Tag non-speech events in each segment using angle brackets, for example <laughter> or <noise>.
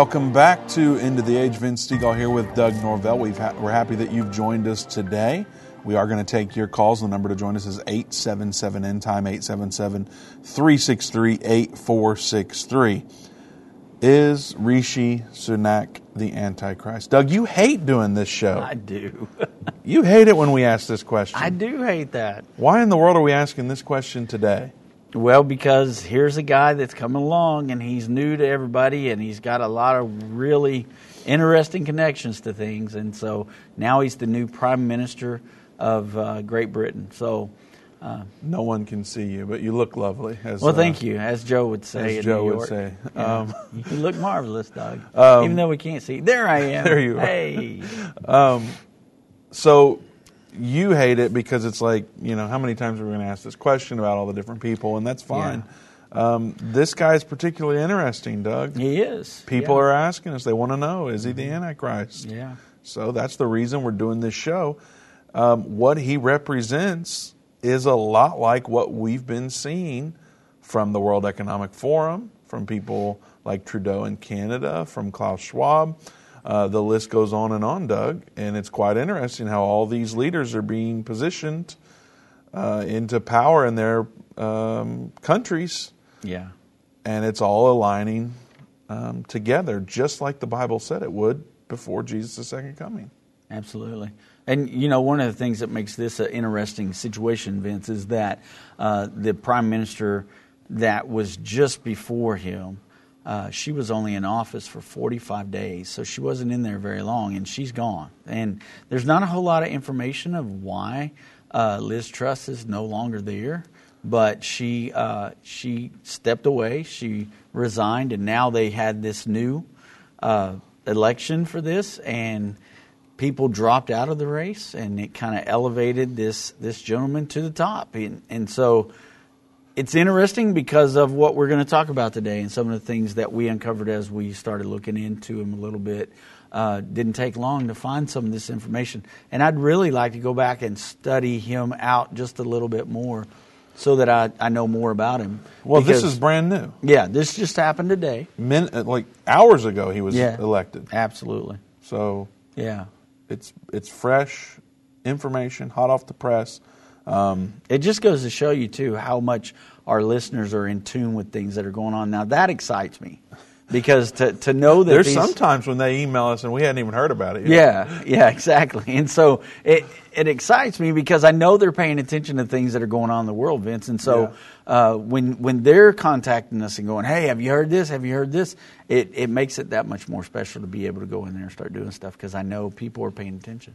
Welcome back to End of the Age. Vince Stegall here with Doug Norvell. We've ha- we're happy that you've joined us today. We are going to take your calls. The number to join us is 877 End Time, 877 363 8463. Is Rishi Sunak the Antichrist? Doug, you hate doing this show. I do. <laughs> You hate it when we ask this question. I do hate that. Why in the world are we asking this question today? Well, because here's a guy that's coming along and he's new to everybody and he's got a lot of really interesting connections to things. And so now he's the new prime minister of uh, Great Britain. So, No one can see you, but you look lovely. As, well, uh, thank you, as Joe would say. as Joe would say. Um, you look marvelous, Doug. <laughs> Even though we can't see. There I am. <laughs> There you are. Hey. So you hate it because it's like, you know, how many times are we going to ask this question about all the different people? And that's fine. Um, this guy is particularly interesting, Doug. He is. People yeah. are asking us, they want to know, is he the Antichrist? Yeah. So that's the reason we're doing this show. Um, what he represents is a lot like what we've been seeing from the World Economic Forum, from people like Trudeau in Canada, from Klaus Schwab. Uh, the list goes on and on, Doug, and it's quite interesting how all these leaders are being positioned uh, into power in their um, countries, Yeah. and it's all aligning um, together, just like the Bible said it would before Jesus' second coming. Absolutely. And, you know, one of the things that makes this an interesting situation, Vince, is that uh, the prime minister that was just before him, uh, she was only in office for 45 days, so she wasn't in there very long, and she's gone. And there's not a whole lot of information of why uh, Liz Truss is no longer there, but she uh, she stepped away, she resigned, and now they had this new uh, election for this, and people dropped out of the race, and it kind of elevated this this gentleman to the top, and, and so it's interesting because of what we're going to talk about today and some of the things that we uncovered as we started looking into him a little bit. Uh, didn't take long to find some of this information, and I'd really like to go back and study him out just a little bit more, so that I, I know more about him. Well, this is brand new. yeah, this just happened today. Min, uh, like hours ago, he was Yeah, elected. Absolutely. So Yeah. it's it's fresh information, hot off the press. Um, It just goes to show you too how much our listeners are in tune with things that are going on. Now that excites me because to to know that there's these, sometimes when they email us and we hadn't even heard about it. yet. yeah yeah exactly, and so it it excites me because I know they're paying attention to things that are going on in the world, Vince. And so uh, when when they're contacting us and going, hey, have you heard this? Have you heard this? It it makes it that much more special to be able to go in there and start doing stuff because I know people are paying attention.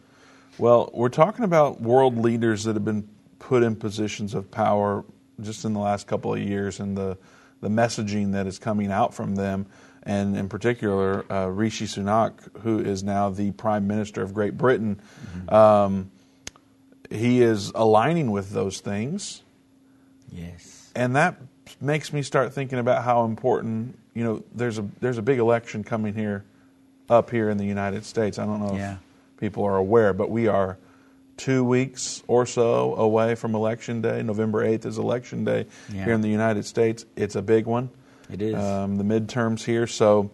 Well, we're talking about world leaders that have been put in positions of power just in the last couple of years and the, the messaging that is coming out from them. And in particular, uh, Rishi Sunak, who is now the Prime Minister of Great Britain, um, he is aligning with those things. Yes. and that makes me start thinking about how important you know there's a there's a big election coming here up here in the United States. I don't know Yeah. if people are aware, but we are two weeks or so away from election day. November eighth is election day Yeah. here in the United States. It's a big one. It is. um, the midterms here, so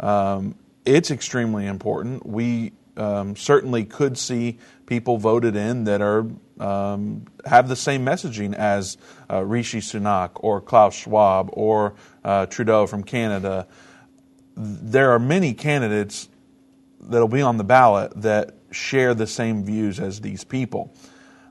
um, it's extremely important. We um, certainly could see people voted in that are um, have the same messaging as uh, Rishi Sunak or Klaus Schwab or uh, Trudeau from Canada. There are many candidates that'll be on the ballot that share the same views as these people.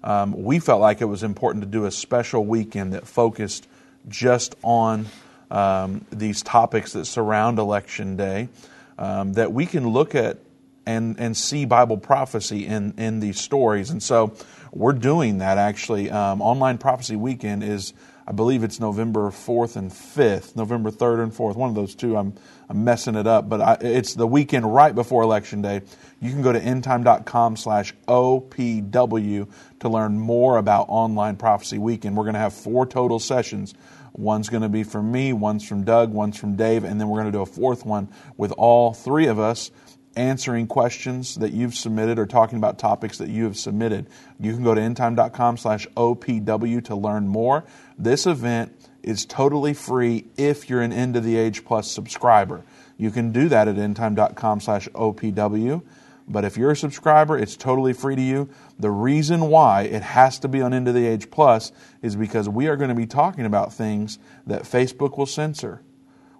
Um, we felt like it was important to do a special weekend that focused just on um, these topics that surround Election Day, um, that we can look at and, and see Bible prophecy in, in these stories. And so we're doing that actually. Um, Online Prophecy Weekend is, I believe it's November 4th and 5th, November 3rd and 4th, one of those two. I'm, I'm messing it up, but I, it's the weekend right before Election Day. You can go to endtime.com slash OPW to learn more about Online Prophecy Weekend. We're going to have four total sessions. One's going to be from me, one's from Doug, one's from Dave, and then we're going to do a fourth one with all three of us answering questions that you've submitted or talking about topics that you have submitted. You can go to endtime.com slash OPW to learn more. This event is totally free if you're an End of the Age Plus subscriber. You can do that at endtime.com slash OPW. But if you're a subscriber, it's totally free to you. The reason why it has to be on End of the Age Plus is because we are going to be talking about things that Facebook will censor.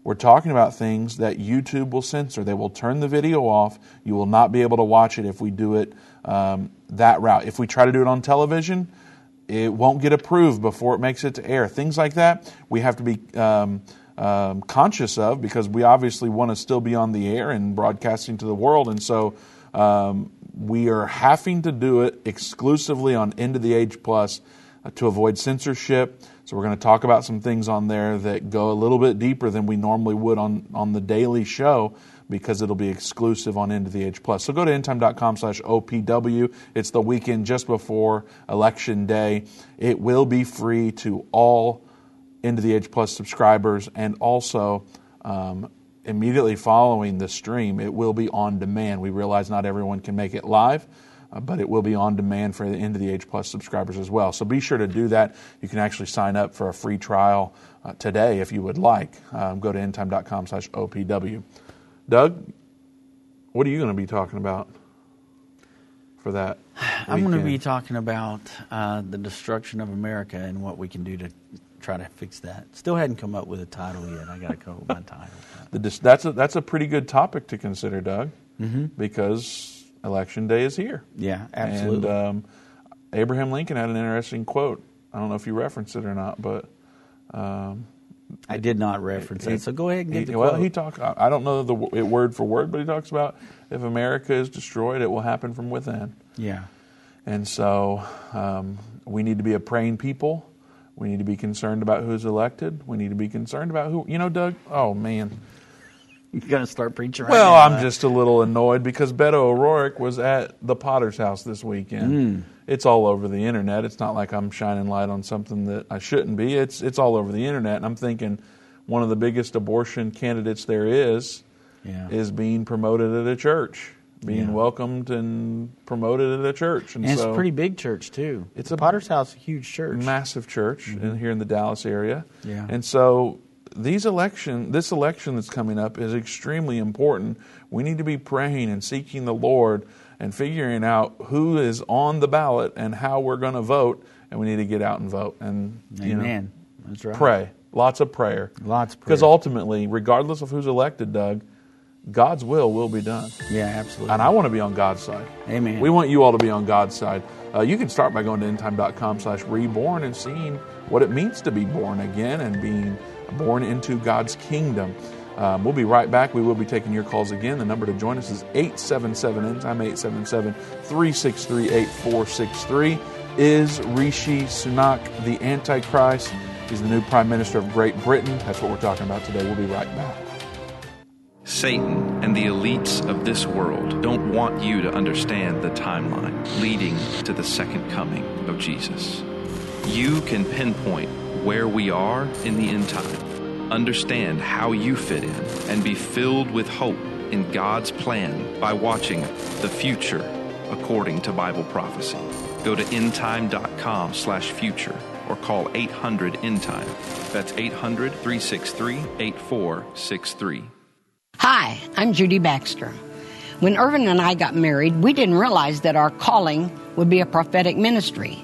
We're talking about things that YouTube will censor. They will turn the video off. You will not be able to watch it if we do it um, that route. If we try to do it on television, it won't get approved before it makes it to air. Things like that, we have to be um, um, conscious of because we obviously want to still be on the air and broadcasting to the world. And so um, we are having to do it exclusively on End of the Age Plus uh, to avoid censorship. So we're going to talk about some things on there that go a little bit deeper than we normally would on, on the daily show because it'll be exclusive on of the Age Plus. So go to endtime.com slash OPW. It's the weekend just before Election Day. It will be free to all of the Age Plus subscribers and also um, immediately following the stream, it will be on demand. We realize not everyone can make it live. Uh, but it will be on demand for the End of the Age Plus subscribers as well. So be sure to do that. You can actually sign up for a free trial uh, today if you would like. Um, go to endtime.com slash OPW. Doug, what are you going to be talking about for that? <sighs> I'm going to be talking about uh, the destruction of America and what we can do to try to fix that. Still hadn't come up with a title yet. I got to come up with my title. <laughs> that's a that's a pretty good topic to consider, Doug, mm-hmm. because election day is here. Yeah, absolutely. And um, Abraham Lincoln had an interesting quote. I don't know if you referenced it or not, but um, I did not reference he, it. So go ahead and get he, the well, he talks. I don't know the word for word, but he talks about if America is destroyed, it will happen from within. Yeah. And so um, we need to be a praying people. We need to be concerned about who's elected. We need to be concerned about who. You know, Doug. Oh man. <laughs> You're going to start preaching right Well, now, I'm huh? just a little annoyed because Beto O'Rourke was at the Potter's house this weekend. Mm. It's all over the internet. It's not like I'm shining light on something that I shouldn't be. It's it's all over the internet, and I'm thinking one of the biggest abortion candidates there is yeah. is being promoted at a church, being Yeah. welcomed and promoted at a church, and, And so it's a pretty big church too. It's The a Potter's House, a huge church. massive church in, here in the Dallas area. Yeah. And so these election, this election that's coming up is extremely important. We need to be praying and seeking the Lord and figuring out who is on the ballot and how we're going to vote. And we need to get out and vote and you know, Amen. That's right. pray. Lots of prayer. Lots of Because ultimately, regardless of who's elected, Doug, God's will will be done. Yeah, absolutely. And I want to be on God's side. Amen. We want you all to be on God's side. Uh, you can start by going to endtime.com slash reborn and seeing what it means to be born again and being born into God's kingdom. Um, we'll be right back. We will be taking your calls again. The number to join us is 877 end time 877 363 8463. Is Rishi Sunak the Antichrist? He's the new Prime Minister of Great Britain. That's what we're talking about today. We'll be right back. Satan and the elites of this world don't want you to understand the timeline leading to the second coming of Jesus. You can pinpoint where we are in the end time, understand how you fit in, and be filled with hope in God's plan by watching The Future According to Bible Prophecy. Go to endtime.com slash future or call 800 endtime. That's 800 363 8463. Hi, I'm Judy Baxter. When Irvin and I got married, we didn't realize that our calling would be a prophetic ministry.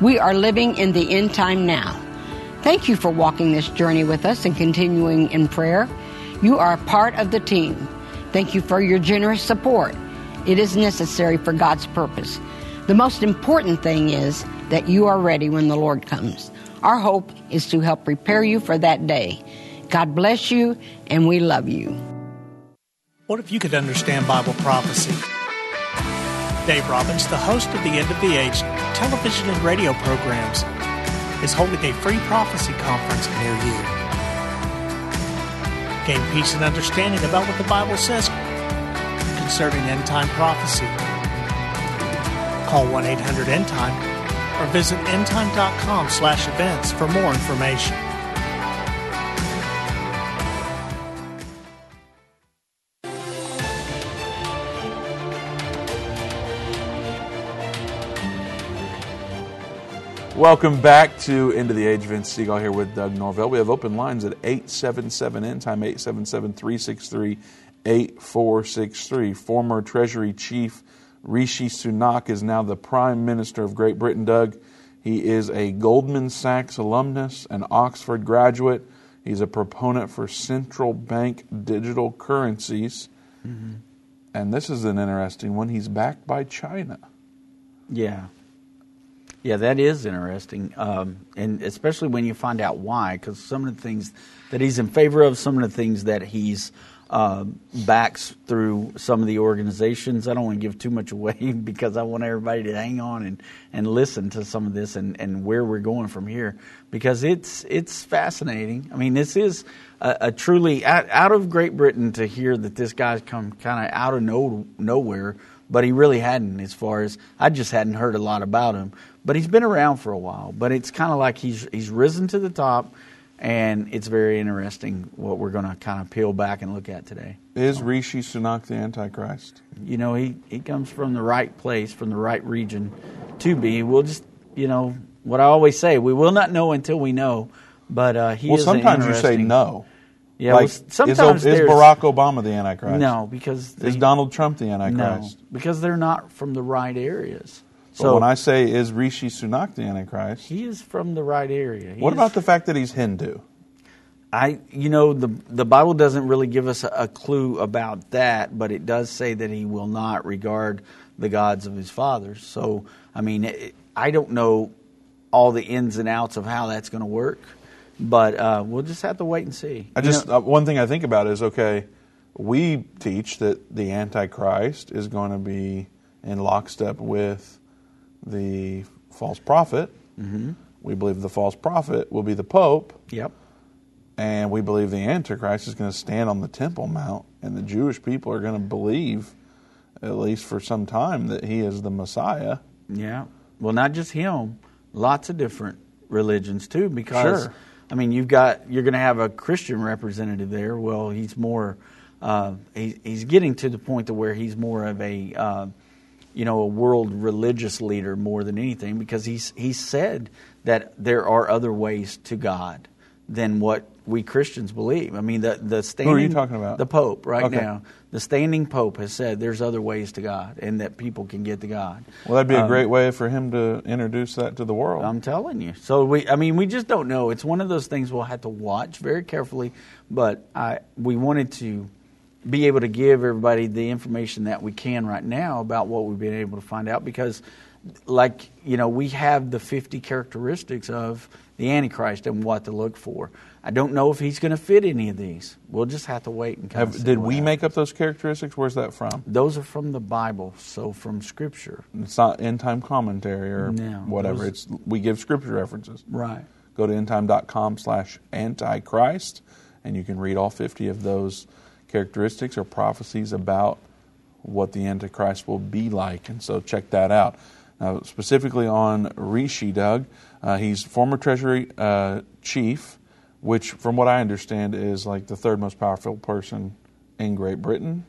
We are living in the end time now. Thank you for walking this journey with us and continuing in prayer. You are part of the team. Thank you for your generous support. It is necessary for God's purpose. The most important thing is that you are ready when the Lord comes. Our hope is to help prepare you for that day. God bless you, and we love you. What if you could understand Bible prophecy? Dave Robbins, the host of the End of the Age television and radio programs. is holding a free prophecy conference near you. Gain peace and understanding about what the Bible says concerning end time prophecy. Call 1 800 End Time or visit endtime.com slash events for more information. Welcome back to End of the Age. Vince Stegall here with Doug Norvell. We have open lines at 877 End Time, 877 363 8463. Former Treasury Chief Rishi Sunak is now the Prime Minister of Great Britain. Doug, he is a Goldman Sachs alumnus, an Oxford graduate. He's a proponent for central bank digital currencies. Mm-hmm. And this is an interesting one. He's backed by China. Yeah. Yeah, that is interesting, um, and especially when you find out why, because some of the things that he's in favor of, some of the things that he's uh, backs through some of the organizations. I don't want to give too much away <laughs> because I want everybody to hang on and, and listen to some of this and, and where we're going from here because it's it's fascinating. I mean, this is a, a truly out, out, of Great Britain to hear that this guy's come kind of out of no, nowhere, but he really hadn't. As far as I just hadn't heard a lot about him but he's been around for a while. But it's kind of like he's he's risen to the top, and it's very interesting what we're going to kind of peel back and look at today. Is Rishi Sunak the Antichrist? You know, he he comes from the right place, from the right region to be. We'll just, you know, what I always say: we will not know until we know. But uh, he well, sometimes you say no. Yeah, like, well, sometimes is, is, Barack Obama the Antichrist? No, because is Donald Trump the Antichrist? No, because they're not from the right areas. So when I say is Rishi Sunak the Antichrist, he is from the right area. He what about the fact that he's Hindu? I, you know, the the Bible doesn't really give us a, a, clue about that, but it does say that he will not regard the gods of his fathers. So, I mean, it, I don't know all the ins and outs of how that's going to work, but uh, we'll just have to wait and see. I just uh, one thing I think about is okay, we teach that the Antichrist is going to be in lockstep with the false prophet. Mm-hmm. We believe the false prophet will be the Pope. Yep. And we believe the Antichrist is going to stand on the Temple Mount, and the Jewish people are going to believe, at least for some time, that he is the Messiah. Yeah. Well, not just him, lots of different religions too, because. Sure. I mean, you've got you're going to have a Christian representative there. Well, he's more uh, he, he's getting to the point to where he's more of a uh, you know, a world religious leader more than anything because he's he said that there are other ways to God than what we Christians believe. I mean, the the standing Who are you talking about? The Pope right okay. now. The standing Pope has said there's other ways to God and that people can get to God. Well, that'd be a um, great way for him to introduce that to the world. I'm telling you. So we, I mean, we just don't know. It's one of those things we'll have to watch very carefully. But I, we wanted to be able to give everybody the information that we can right now about what we've been able to find out because like you know we have the 50 characteristics of the antichrist and what to look for. I don't know if he's going to fit any of these. We'll just have to wait and kind have, did we make up those characteristics? Where's that from? Those are from the bible so from scripture. It's not end time commentary or no, whatever. Those, it's we give scripture references. Right. Go to endtime.com slash antichrist and you can read all 50 of those characteristics or prophecies about what the Antichrist will be like. And so check that out. Now, specifically on Rishi, Doug, uh, he's former Treasury uh, chief, which, from what I understand, is like the third most powerful person in Great Britain.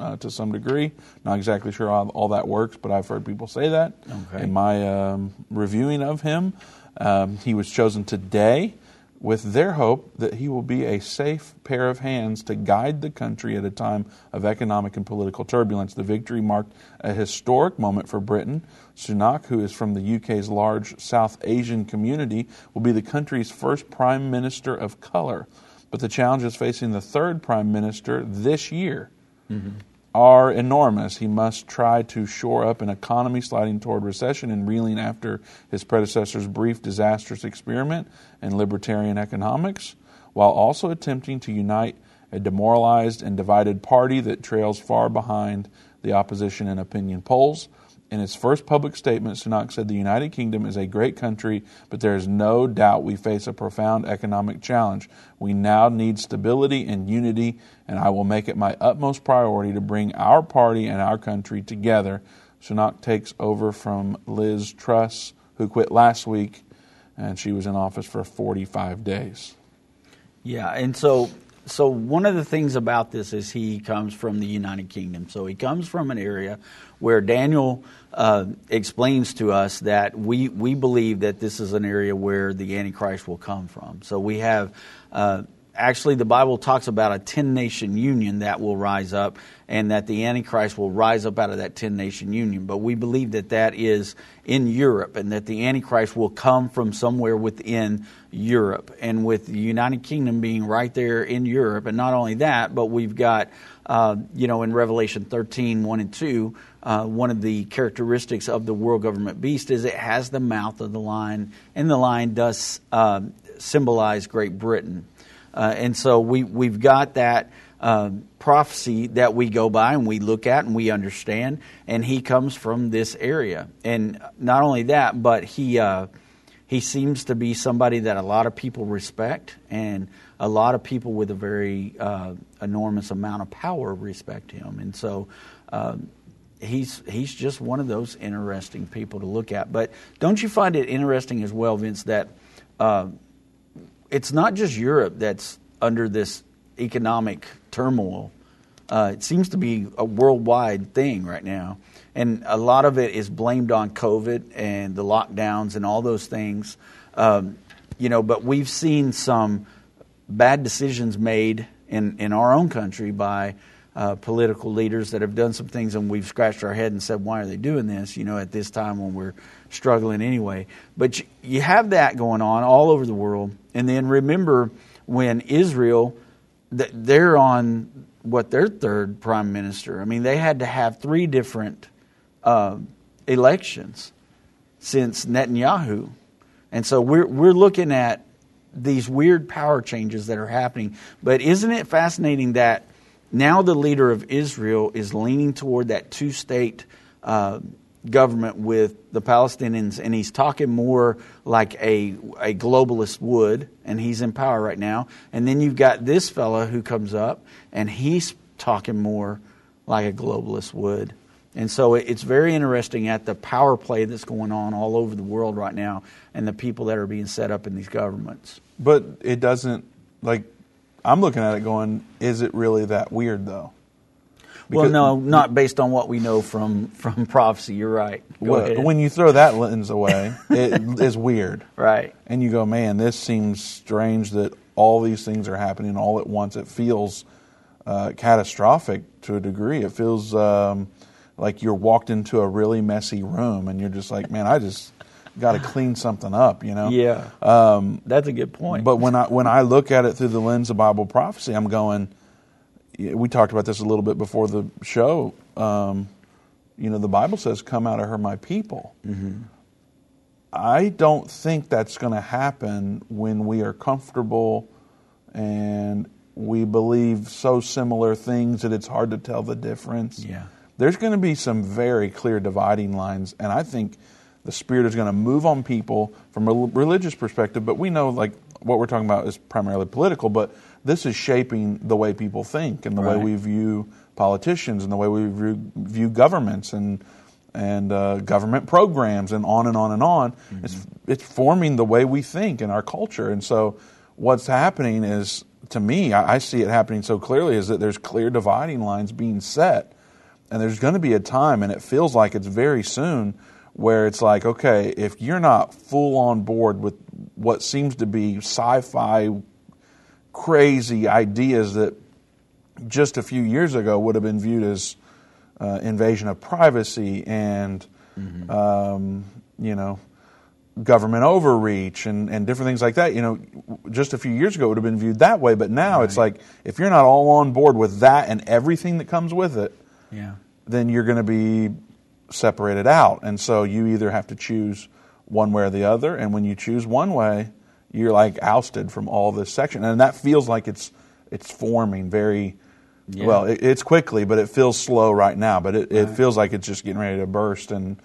Uh, to some degree, not exactly sure how all that works, but I've heard people say that okay. in my um, reviewing of him. Um, he was chosen today with their hope that he will be a safe pair of hands to guide the country at a time of economic and political turbulence. The victory marked a historic moment for Britain. Sunak, who is from the UK's large South Asian community, will be the country's first prime minister of color. But the challenges facing the third prime minister this year mm-hmm are enormous. He must try to shore up an economy sliding toward recession and reeling after his predecessor's brief disastrous experiment in libertarian economics, while also attempting to unite a demoralized and divided party that trails far behind the opposition in opinion polls. In its first public statement, Sunak said the United Kingdom is a great country, but there is no doubt we face a profound economic challenge. We now need stability and unity, and I will make it my utmost priority to bring our party and our country together. Sunak takes over from Liz Truss, who quit last week, and she was in office for 45 days. Yeah, and so so one of the things about this is he comes from the United Kingdom. So he comes from an area where Daniel uh, explains to us that we we believe that this is an area where the Antichrist will come from. So we have. Uh, actually, the Bible talks about a 10 nation union that will rise up and that the Antichrist will rise up out of that 10 nation union. But we believe that that is in Europe and that the Antichrist will come from somewhere within Europe. And with the United Kingdom being right there in Europe, and not only that, but we've got, uh, you know, in Revelation 13, 1 and 2, uh, one of the characteristics of the world government beast is it has the mouth of the lion, and the lion does uh, symbolize Great Britain. Uh, and so we, we've got that uh, prophecy that we go by and we look at and we understand, and he comes from this area. And not only that, but he, uh, he seems to be somebody that a lot of people respect, and a lot of people with a very uh, enormous amount of power respect him. And so um, he's he's just one of those interesting people to look at. But don't you find it interesting as well, Vince, that uh, it's not just Europe that's under this economic turmoil. Uh, it seems to be a worldwide thing right now, and a lot of it is blamed on COVID and the lockdowns and all those things. Um, you know, but we've seen some bad decisions made in in our own country by uh, political leaders that have done some things, and we've scratched our head and said, "Why are they doing this?" You know, at this time when we're struggling anyway. But you, have that going on all over the world, and then remember when Israel they're on what their third prime minister. I mean, they had to have three different uh, elections since Netanyahu, and so we're we're looking at these weird power changes that are happening. But isn't it fascinating that now the leader of Israel is leaning toward that two-state uh, government with the Palestinians, and he's talking more like a, a globalist would, and he's in power right now. And then you've got this fella who comes up, and he's talking more like a globalist would. And so it's very interesting at the power play that's going on all over the world right now and the people that are being set up in these governments. But it doesn't, like, I'm looking at it going, is it really that weird, though? well, no, not based on what we know from, from prophecy. You're right. Well, when you throw that lens away, it <laughs> is weird. Right. And you go, man, this seems strange that all these things are happening all at once. It feels uh, catastrophic to a degree. It feels um, like you're walked into a really messy room and you're just like, man, I just got to clean something up, you know? Yeah. Um, That's a good point. But when I, when I look at it through the lens of Bible prophecy, I'm going, we talked about this a little bit before the show. Um, you know, the Bible says, "Come out of her, my people." Mm-hmm. I don't think that's going to happen when we are comfortable and we believe so similar things that it's hard to tell the difference. Yeah. There's going to be some very clear dividing lines, and I think the Spirit is going to move on people from a religious perspective. But we know, like, what we're talking about is primarily political, but this is shaping the way people think and the right. way we view politicians and the way we view, view governments and and uh, government programs and on and on and on. Mm-hmm. It's it's forming the way we think in our culture. And so, what's happening is, to me, I, I see it happening so clearly, is that there's clear dividing lines being set, and there's going to be a time, and it feels like it's very soon, where it's like, okay, if you're not full on board with what seems to be sci-fi crazy ideas that just a few years ago would have been viewed as uh, invasion of privacy and mm-hmm. um, you know government overreach and, and different things like that. You know, just a few years ago it would have been viewed that way, but now right. it's like if you're not all on board with that and everything that comes with it, yeah. then you're going to be separated out. And so you either have to choose one way or the other, and when you choose one way, you're like ousted from all this section, and that feels like it's it's forming very Yeah. Well, it, it's quickly, but it feels slow right now. But it, it feels like it's just getting ready to burst, and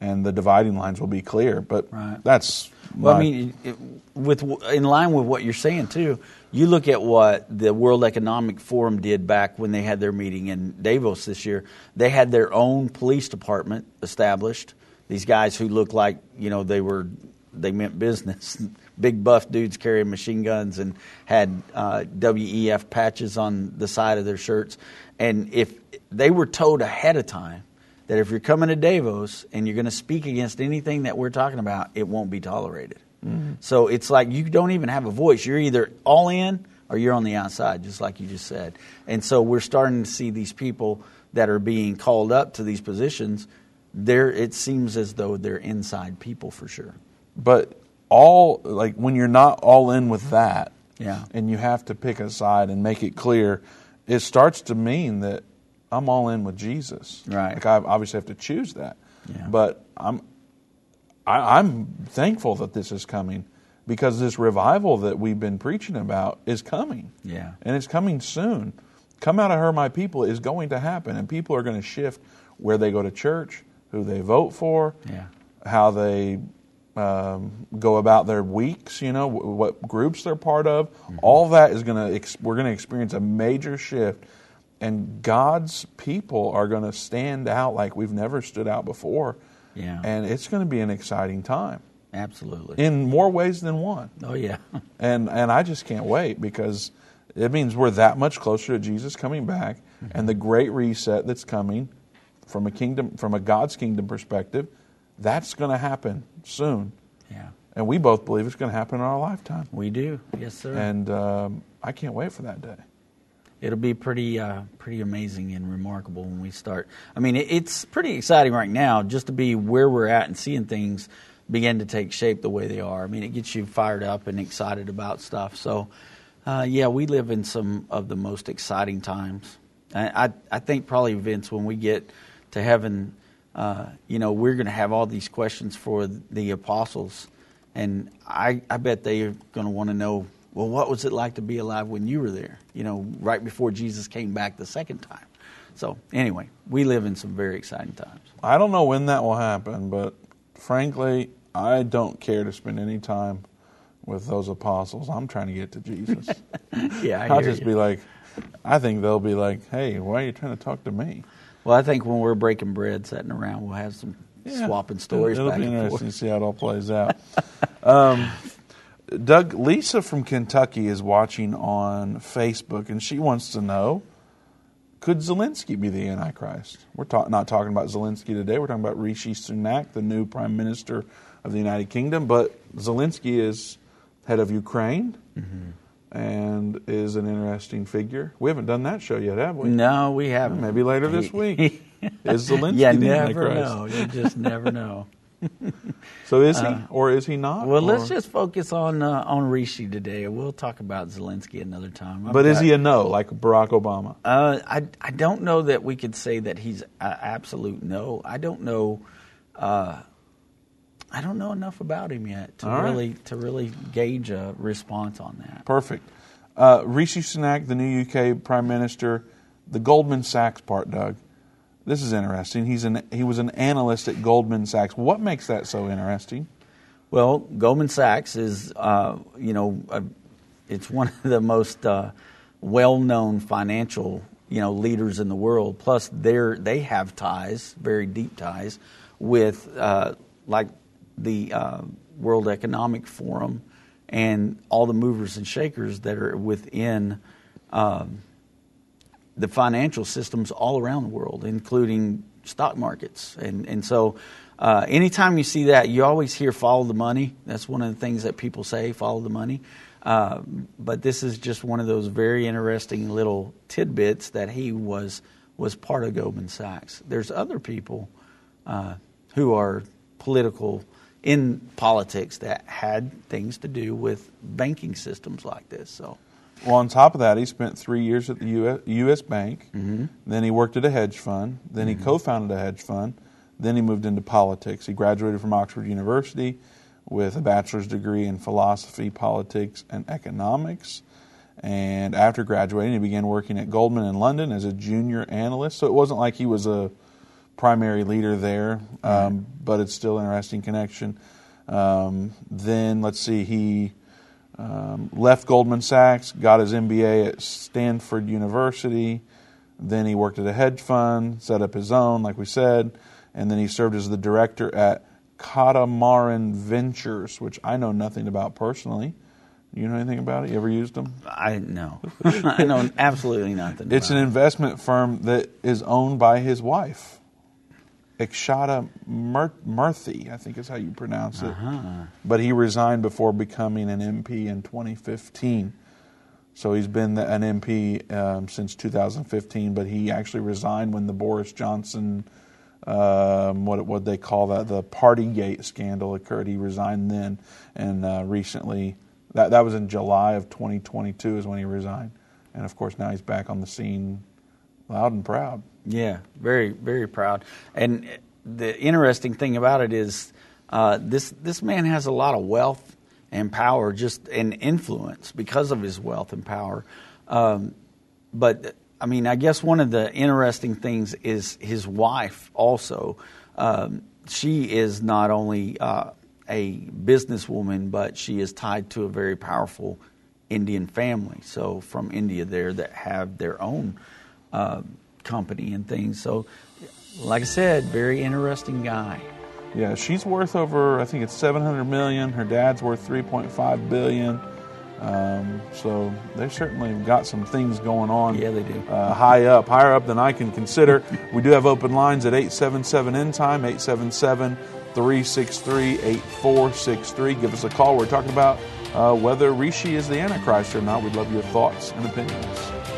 and the dividing lines will be clear. But Right. that's Well, I mean, it, with in line with what you're saying too, you look at what the World Economic Forum did back when they had their meeting in Davos this year. They had their own police department established. These guys who looked like you know they were they meant business. <laughs> Big buff dudes carrying machine guns and had uh, WEF patches on the side of their shirts. And if they were told ahead of time that if you're coming to Davos and you're going to speak against anything that we're talking about, it won't be tolerated. Mm-hmm. So it's like you don't even have a voice. You're either all in or you're on the outside, just like you just said. And so we're starting to see these people that are being called up to these positions. There, it seems as though they're inside people for sure. but all like when you're not all in with that, Yeah. and you have to pick a side and make it clear, it starts to mean that I'm all in with Jesus. Right. Like I obviously have to choose that, Yeah. but I'm I, I'm thankful that this is coming because this revival that we've been preaching about is coming. Yeah. and it's coming soon. Come out of her, my people is going to happen, and people are going to shift where they go to church, who they vote for, Yeah. how they um, go about their weeks, you know, w- what groups they're part of. Mm-hmm. All that is going to, ex- we're going to experience a major shift, and God's people are going to stand out like we've never stood out before. Yeah. And it's going to be an exciting time Absolutely. in more ways than one. oh yeah. <laughs> And and I just can't wait because it means we're that much closer to Jesus coming back and the great reset that's coming from a kingdom from a God's kingdom perspective, that's going to happen soon. yeah. And we both believe it's going to happen in our lifetime. We do. Yes, sir. And um, I can't wait for that day. It'll be pretty, uh, pretty amazing and remarkable when we start. I mean, it's pretty exciting right now just to be where we're at and seeing things begin to take shape the way they are. I mean, it gets you fired up and excited about stuff. So, uh, yeah, we live in some of the most exciting times. I, I, think probably Vince, when we get to heaven, uh, you know, we're going to have all these questions for the apostles, and I, I bet they're going to want to know well, what was it like to be alive when you were there? You know, right before Jesus came back the second time. So, anyway, we live in some very exciting times. I don't know when that will happen, but frankly, I don't care to spend any time with those apostles. I'm trying to get to Jesus. <laughs> Yeah, I I'll hear just you. be like, I think they'll be like, hey, why are you trying to talk to me? Well, I think when we're breaking bread, sitting around, we'll have some swapping stories It'll be and interesting forth. to see how it all plays out. <laughs> um, Doug, Lisa from Kentucky is watching on Facebook, and she wants to know: Could Zelensky be the Antichrist? We're ta- not talking about Zelensky today. We're talking about Rishi Sunak, the new Prime Minister of the United Kingdom. But Zelensky is head of Ukraine. Mm-hmm. And is an interesting figure. We haven't done that show yet, have we? No, we haven't. Maybe later this week. <laughs> Is Zelensky you the never Antichrist? know. You just never know. <laughs> So is he, or is he not? Uh, Well, let's just focus on uh, on Rishi today. We'll talk about Zelensky another time. I've But is he a no, like Barack Obama? Uh, I I don't know that we could say that he's a absolute no. I don't know. Uh, I don't know enough about him yet to right. really to really gauge a response on that. Perfect. Uh, Rishi Sunak, the new UK Prime Minister, the Goldman Sachs part, Doug. This is interesting. He's an he was an analyst at Goldman Sachs. What makes that so interesting? Well, Goldman Sachs is, uh, you know, it's one of the most uh, well-known financial, you know, leaders in the world. Plus, they're they have ties, very deep ties, with uh, like the uh, World Economic Forum and all the movers and shakers that are within. Um, the financial systems all around the world, including stock markets. And, and so, uh, anytime you see that, you always hear follow the money. That's one of the things that people say follow the money. Uh, but this is just one of those very interesting little tidbits that he was was part of Goldman Sachs. There's other people uh, who are political in politics that had things to do with banking systems like this. So Well, on top of that, he spent three years at the U.S. US Bank. Mm-hmm. Then he worked at a hedge fund. Then he co-founded a hedge fund. Then he moved into politics. He graduated from Oxford University with a bachelor's degree in philosophy, politics, and economics. And after graduating, he began working at Goldman in London as a junior analyst. So it wasn't like he was a primary leader there, um, but it's still an interesting connection. Um, then let's see, he um, left Goldman Sachs, got his MBA at Stanford University. Then he worked at a hedge fund, set up his own, like we said, and then he served as the director at Catamaran Ventures, which I know nothing about personally. You know anything about it? You ever used them? I know. <laughs> I know absolutely nothing. It's an investment firm that is owned by his wife, Ikshata Mur- Murthy, I think is how you pronounce it. But he resigned before becoming an MP in 2015. So he's been an MP um, since 2015, but he actually resigned when the Boris Johnson, um, what what they call that, the Partygate scandal occurred. He resigned then, and uh, recently, that that was in July of 2022 is when he resigned, and of course now he's back on the scene, loud and proud. Yeah, very, very proud. And the interesting thing about it is, uh, this this man has a lot of wealth and power, just and influence because of his wealth and power. Um, but I mean, I guess one of the interesting things is his wife. Also, um, she is not only uh, a businesswoman, but she is tied to a very powerful Indian family. So from India, there that have their own. Uh, company and things. So, like I said, very interesting guy. Yeah, she's worth over I think it's 700 million. Her dad's worth 3.5 billion. Um, so they certainly got some things going on. Yeah, they do. Uh, high up, higher up than I can consider. we do have open lines at 877 end time 877 363 8463. Give us a call. We're talking about uh, whether Rishi is the Antichrist or not. We'd love your thoughts and opinions.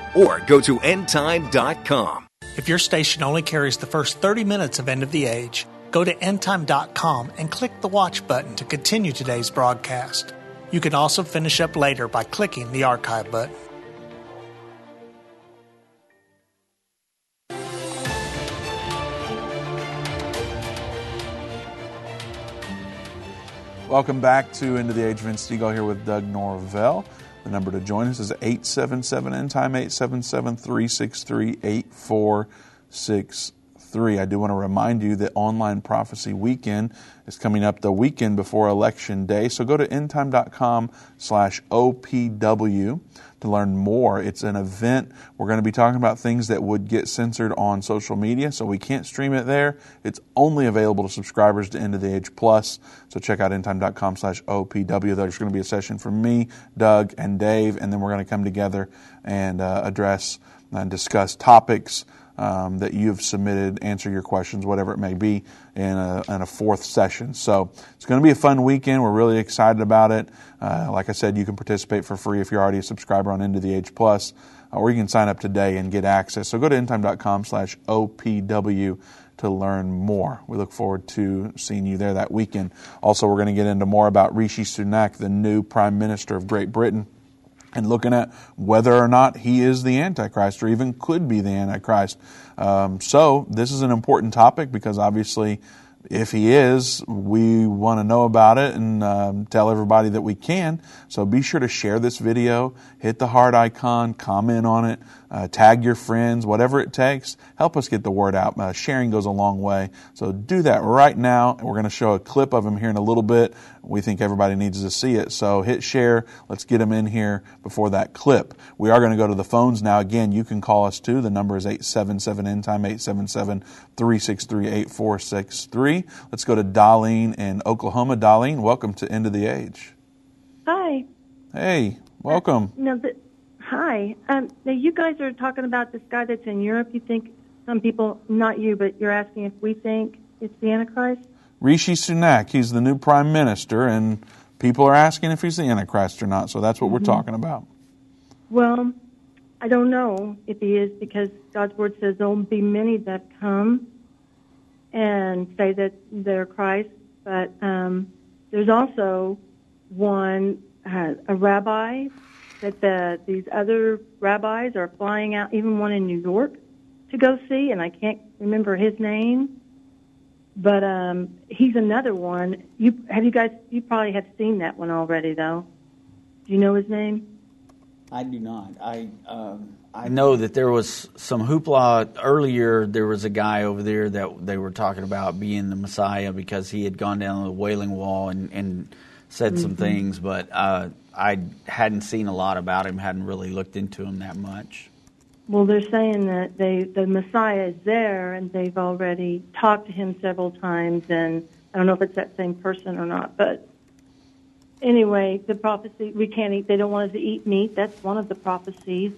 or go to endtime.com. If your station only carries the first 30 minutes of End of the Age, go to endtime.com and click the watch button to continue today's broadcast. You can also finish up later by clicking the archive button. Welcome back to End of the Age. Vince Stegall here with Doug Norvell. The number to join us is 877 End Time, 877 363 8463. I do want to remind you that Online Prophecy Weekend is coming up the weekend before Election Day. So go to endtime.com slash OPW to learn more. It's an event. We're going to be talking about things that would get censored on social media, so we can't stream it there. It's only available to subscribers to End of the Age Plus. So check out endtime.com slash OPW. There's going to be a session from me, Doug, and Dave, and then we're going to come together and uh, address and discuss topics um, that you've submitted, answer your questions, whatever it may be, in a, in a fourth session. So it's going to be a fun weekend. We're really excited about it. Uh, like I said, you can participate for free if you're already a subscriber on End of the Age Plus, or you can sign up today and get access. So go to endtime.com slash OPW to learn more. We look forward to seeing you there that weekend. Also, we're going to get into more about Rishi Sunak, the new Prime Minister of Great Britain. And looking at whether or not he is the Antichrist or even could be the Antichrist. Um, so, this is an important topic because obviously, if he is, we want to know about it and um, tell everybody that we can. So be sure to share this video, hit the heart icon, comment on it, uh, tag your friends, whatever it takes. Help us get the word out. Uh, sharing goes a long way. So do that right now. We're going to show a clip of him here in a little bit. We think everybody needs to see it. So hit share. Let's get him in here before that clip. We are going to go to the phones now. Again, you can call us too. The number is 877 end time 877 363 8463. Let's go to Darlene in Oklahoma. Darlene, welcome to End of the Age. Hi. Hey, welcome. Uh, no, the, hi. Um, now you guys are talking about this guy that's in Europe. You think some people, not you, but you're asking if we think it's the Antichrist? Rishi Sunak, he's the new prime minister, and people are asking if he's the Antichrist or not. So that's what mm-hmm. we're talking about. Well, I don't know if he is because God's word says there'll be many that come and say that they're Christ, but um, there's also one, uh, a rabbi that the, these other rabbis are flying out, even one in New York, to go see, and I can't remember his name, but um, he's another one. You have you guys? You probably have seen that one already, though. Do you know his name? I do not. I um, I know that there was some hoopla earlier. There was a guy over there that they were talking about being the Messiah because he had gone down the Wailing Wall and, and said mm-hmm. some things, but uh, I hadn't seen a lot about him. Hadn't really looked into him that much. Well, they're saying that they the Messiah is there, and they've already talked to him several times. And I don't know if it's that same person or not, but anyway, the prophecy we can't eat. They don't want us to eat meat. That's one of the prophecies.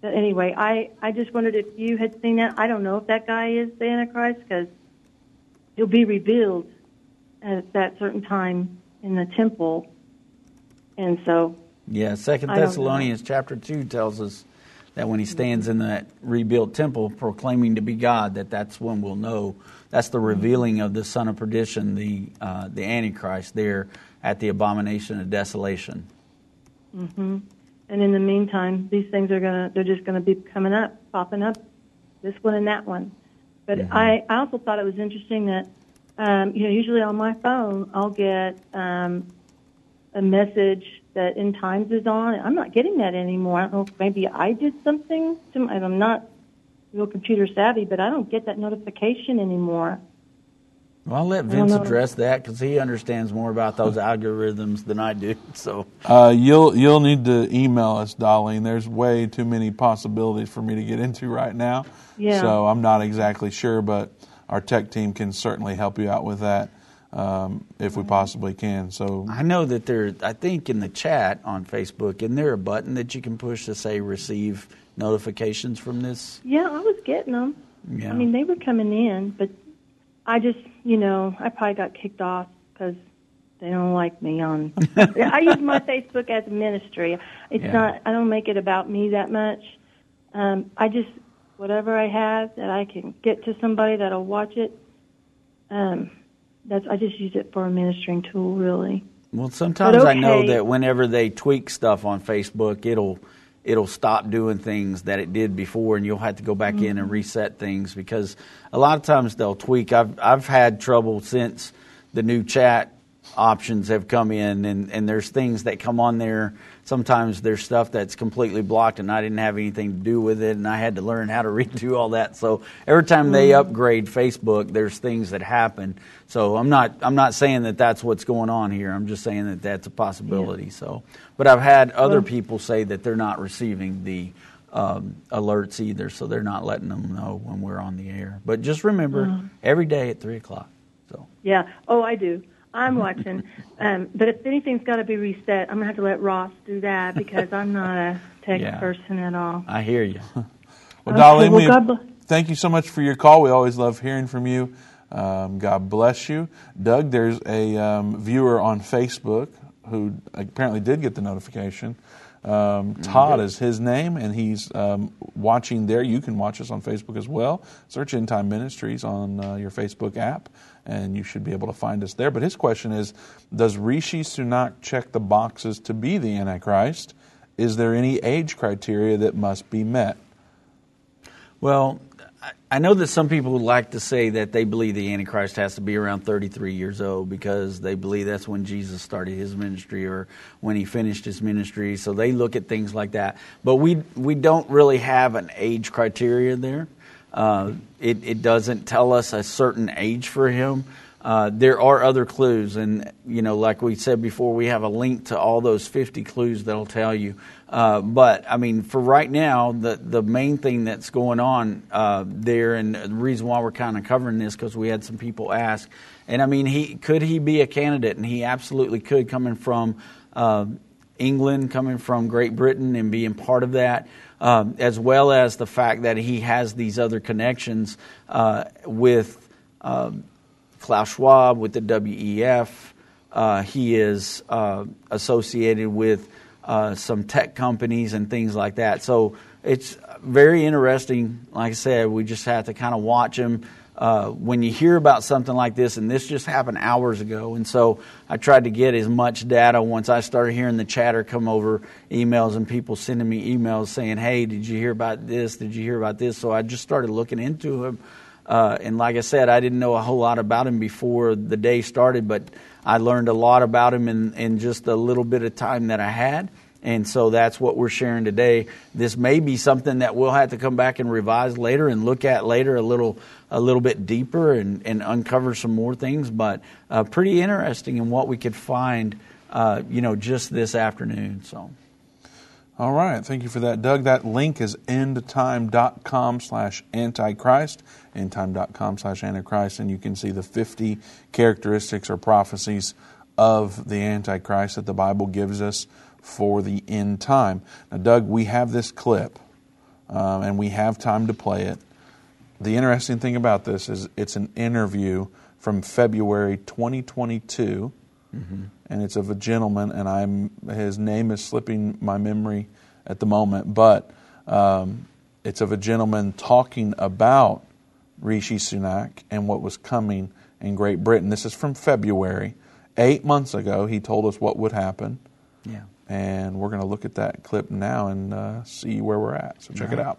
But anyway, I I just wondered if you had seen that. I don't know if that guy is the Antichrist because he'll be revealed at that certain time in the temple, and so. Yeah, Second Thessalonians chapter two tells us that when he stands in that rebuilt temple proclaiming to be God, that that's when we'll know. That's the revealing of the son of perdition, the uh, the Antichrist, there at the abomination of desolation. Mm-hmm. And in the meantime, these things are gonna they're just gonna be coming up, popping up, this one and that one. But mm-hmm. I, I also thought it was interesting that um, you know usually on my phone I'll get um, a message that End Times is on. I'm not getting that anymore. I don't know if maybe I did something. To my, I'm not real computer savvy, but I don't get that notification anymore. Well, I'll let Vince address that because he understands more about those algorithms than I do. <laughs> So uh, you'll you'll need to email us, Darlene. There's way too many possibilities for me to get into right now. Yeah. So I'm not exactly sure, but our tech team can certainly help you out with that um, if we possibly can. So I know that there. I think in the chat on Facebook, isn't there a button that you can push to say receive notifications from this? Yeah, I was getting them. Yeah. I mean, they were coming in, but I just, you know, I probably got kicked off because they don't like me on. <laughs> I use my Facebook as a ministry. It's yeah. not. I don't make it about me that much. Um, I just whatever I have that I can get to somebody that'll watch it. Um, that's I just use it for a ministering tool, really. Well, sometimes okay. I know that whenever they tweak stuff on Facebook, it'll it'll stop doing things that it did before, and you'll have to go back mm-hmm. in and mm-hmm. reset things because a lot of times they'll tweak. I've I've had trouble since the new chat options have come in, and and there's things that come on there sometimes there's stuff that's completely blocked and I didn't have anything to do with it and I had to learn how to <laughs> redo all that. So every time they mm. upgrade Facebook, there's things that happen. So I'm not I'm not saying that that's what's going on here. I'm just saying that that's a possibility. Yeah. So, but I've had other people say that they're not receiving the um, alerts either, so they're not letting them know when we're on the air. But just remember, mm. every day at three o'clock. So yeah. Oh, I do. I'm watching. Um, but if anything's got to be reset, I'm going to have to let Ross do that because I'm not a tech yeah. person at all. I hear you. <laughs> well, okay, Dolly, well, thank you so much for your call. We always love hearing from you. Um, God bless you. Doug, there's a um, viewer on Facebook who apparently did get the notification. Um, Todd is his name, and he's um, watching there. You can watch us on Facebook as well. Search End Time Ministries on uh, your Facebook app, and you should be able to find us there. But his question is Does Rishi Sunak check the boxes to be the Antichrist? is there any age criteria that must be met? Well, I know that some people would like to say that they believe the Antichrist has to be around 33 years old because they believe that's when Jesus started his ministry or when he finished his ministry. So they look at things like that. But we we don't really have an age criteria there. Uh, it, it doesn't tell us a certain age for him. Uh, there are other clues, and you know, like we said before, we have a link to all those 50 clues that'll tell you uh, but I mean, for right now, the the main thing that's going on uh, there, and the reason why we're kind of covering this because we had some people ask, and I mean, he could he be a candidate, and he absolutely could, coming from uh, England, coming from Great Britain, and being part of that. Um, as well as the fact that he has these other connections uh, with um, Klaus Schwab, with the WEF. Uh, he is associated with uh, some tech companies and things like that. So it's very interesting. Like I said, we just have to kind of watch them. Uh, when you hear about something like this, and this just happened hours ago, and so I tried to get as much data once I started hearing the chatter come over emails and people sending me emails saying, "Hey, did you hear about this? Did you hear about this?" So I just started looking into him, uh, and like I said, I didn't know a whole lot about him before the day started, but I learned a lot about him in, in just a little bit of time that I had. And so that's what we're sharing today. This may be something that we'll have to come back and revise later and look at later a little a little bit deeper and, and uncover some more things, but uh, pretty interesting in what we could find, uh, you know, just this afternoon. So. All right. Thank you for that, Doug. That link is endtime.com slash antichrist, endtime.com slash antichrist, and you can see the 50 characteristics or prophecies of the Antichrist that the Bible gives us for the end time. Now, Doug, we have this clip, um, and we have time to play it. The interesting thing about this is it's an interview from February 2022, mm-hmm. and it's of a gentleman, and I'm his name is slipping my memory at the moment, but um, it's of a gentleman talking about Rishi Sunak and what was coming in Great Britain. This is from February. Eight months ago, he told us what would happen. Yeah. And we're going to look at that clip now and uh, see where we're at. So check right. it out.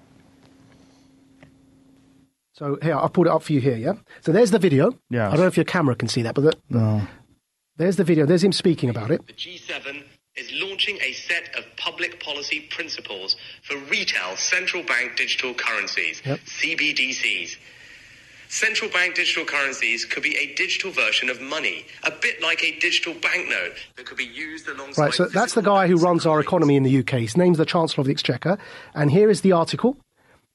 So here, I'll pull it up for you here, yeah? So there's the video. Yeah. I don't know if your camera can see that, but the, no. there's the video. There's him speaking about it. The G7 is launching a set of public policy principles for retail central bank digital currencies, yep. CBDCs. Central bank digital currencies could be a digital version of money, a bit like a digital banknote that could be used alongside. Right, so that's the guy who runs our economy in the UK. His name's the Chancellor of the Exchequer. And here is the article.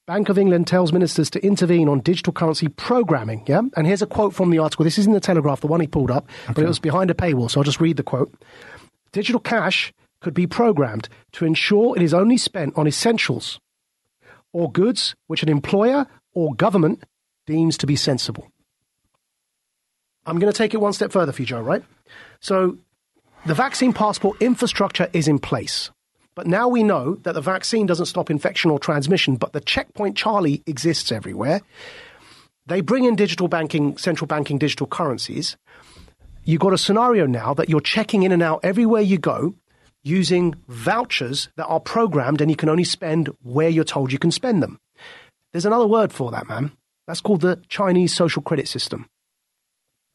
Bank of England tells ministers to intervene on digital currency programming. Yeah, and here's a quote from the article. This is in the Telegraph, the one he pulled up, okay. but it was behind a paywall. So I'll just read the quote. Digital cash could be programmed to ensure it is only spent on essentials or goods which an employer or government deems to be sensible. I'm going to take it one step further for you, Joe, right? So the vaccine passport infrastructure is in place. But now we know that the vaccine doesn't stop infection or transmission, but the checkpoint Charlie exists everywhere. They bring in digital banking, central banking digital currencies. You've got a scenario now that you're checking in and out everywhere you go using vouchers that are programmed and you can only spend where you're told you can spend them. There's another word for that, man. That's called the Chinese social credit system.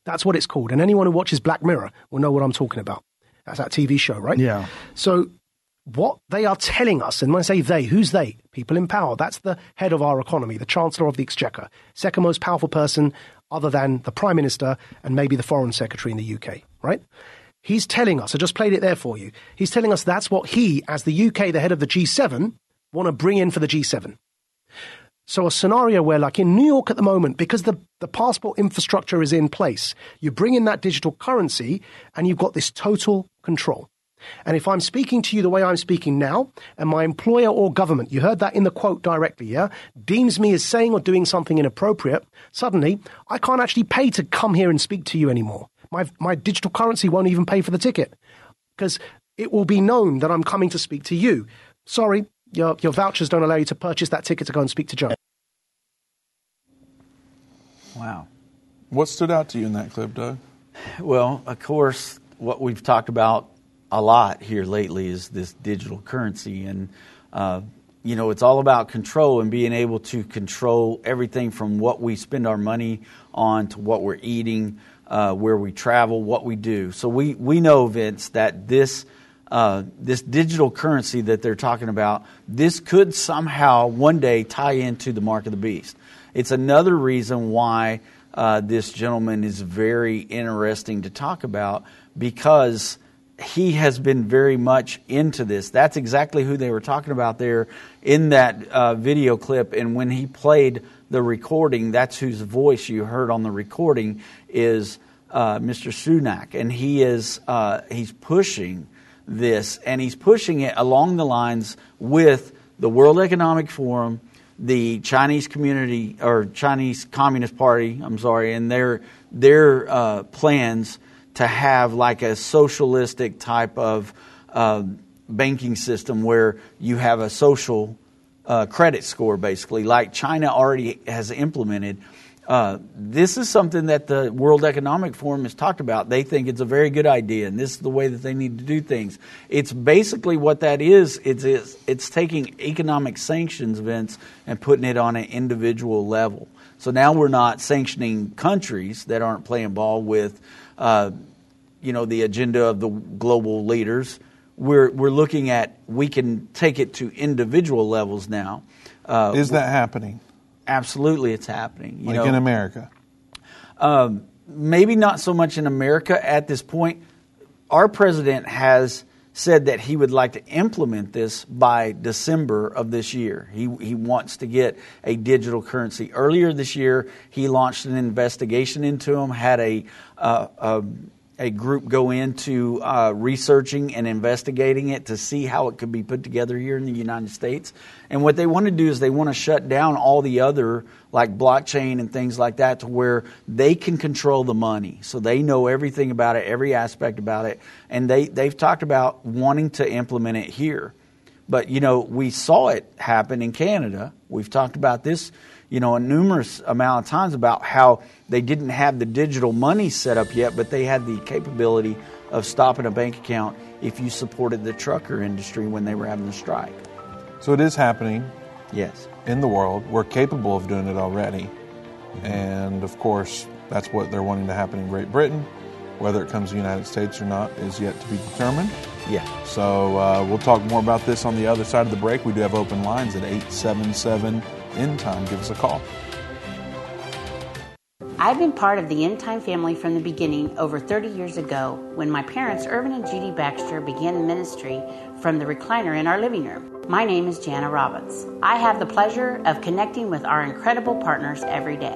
That's what it's called. And anyone who watches Black Mirror will know what I'm talking about. That's that TV show, right? Yeah. So what they are telling us, and when I say they, who's they? People in power. That's the head of our economy, the Chancellor of the Exchequer, second most powerful person other than the Prime Minister and maybe the Foreign Secretary in the UK, right? He's telling us, I just played it there for you. He's telling us that's what he, as the UK, the head of the G7, want to bring in for the G7. So a scenario where, like in New York at the moment, because the, the passport infrastructure is in place, you bring in that digital currency and you've got this total control. And if I'm speaking to you the way I'm speaking now, and my employer or government, you heard that in the quote directly, yeah, deems me as saying or doing something inappropriate, suddenly I can't actually pay to come here and speak to you anymore. My, my digital currency won't even pay for the ticket because it will be known that I'm coming to speak to you. Sorry, your, your vouchers don't allow you to purchase that ticket to go and speak to Joe. Wow. What stood out to you in that clip, Doug? Well, of course, what we've talked about a lot here lately is this digital currency. And, uh, you know, it's all about control and being able to control everything from what we spend our money on to what we're eating, uh, where we travel, what we do. So we, we know, Vince, that this. Uh, this digital currency that they're talking about, this could somehow one day tie into the mark of the beast. It's another reason why uh, this gentleman is very interesting to talk about because he has been very much into this. That's exactly who they were talking about there in that uh, video clip. And when he played the recording, that's whose voice you heard on the recording is uh, Mr. Sunak, and he is uh, he's pushing this, and he's pushing it along the lines with the World Economic Forum, the Chinese community or Chinese Communist Party. I'm sorry, and their their uh, plans to have like a socialistic type of uh, banking system where you have a social uh, credit score, basically, like China already has implemented. Uh, this is something that the World Economic Forum has talked about. They think it's a very good idea, and this is the way that they need to do things. It's basically what that is. It's it's, it's taking economic sanctions, Vince, and putting it on an individual level. So now we're not sanctioning countries that aren't playing ball with uh, you know, the agenda of the global leaders. We're, we're looking at, we can take it to individual levels now. Uh, Is that happening? Absolutely, it's happening. You like know, in America? Um, maybe not so much in America at this point. Our president has said that he would like to implement this by December of this year. He, he wants to get a digital currency. Earlier this year, he launched an investigation into them, had a, uh, a a group go into uh, researching and investigating it to see how it could be put together here in the United States. And what they want to do is they want to shut down all the other, like blockchain and things like that, to where they can control the money. So they know everything about it, every aspect about it. And they, they've talked about wanting to implement it here. But, you know, we saw it happen in Canada. We've talked about this you know, a numerous amount of times about how they didn't have the digital money set up yet, but they had the capability of stopping a bank account if you supported the trucker industry when they were having a strike. So it is happening. Yes. In the world, we're capable of doing it already, mm-hmm. and of course, that's what they're wanting to happen in Great Britain. Whether it comes to the United States or not is yet to be determined. Yeah. So uh, we'll talk more about this on the other side of the break. We do have open lines at 877- End Time, give us a call. I've been part of the End Time family from the beginning over 30 years ago when my parents, Irvin and Judy Baxter, began the ministry from the recliner in our living room. My name is Jana Robbins. I have the pleasure of connecting with our incredible partners every day.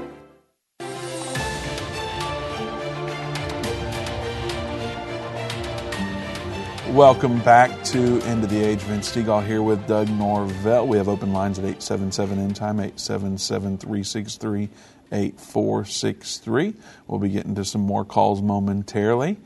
Welcome back to End of the Age. Vince Stegall here with Doug Norvell. We have open lines at 877 End Time, 877 363 8463. We'll be getting to some more calls momentarily.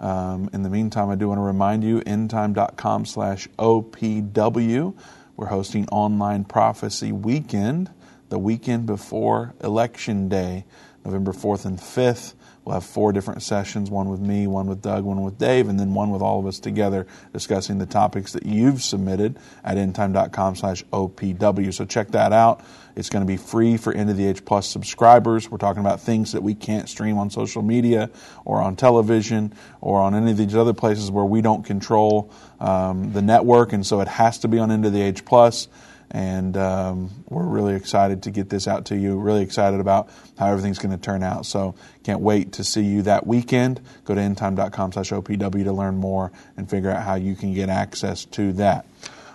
Um, in the meantime, I do want to remind you, endtime.com slash OPW. We're hosting Online Prophecy Weekend, the weekend before Election Day, November 4th and 5th. We'll have four different sessions one with me, one with Doug, one with Dave, and then one with all of us together discussing the topics that you've submitted at endtime.com slash OPW. So check that out. It's going to be free for End of the Age Plus subscribers. We're talking about things that we can't stream on social media or on television or on any of these other places where we don't control um, the network, and so it has to be on End of the Age Plus. And um, we're really excited to get this out to you. Really excited about how everything's going to turn out. So can't wait to see you that weekend. Go to endtime.com/opw to learn more and figure out how you can get access to that.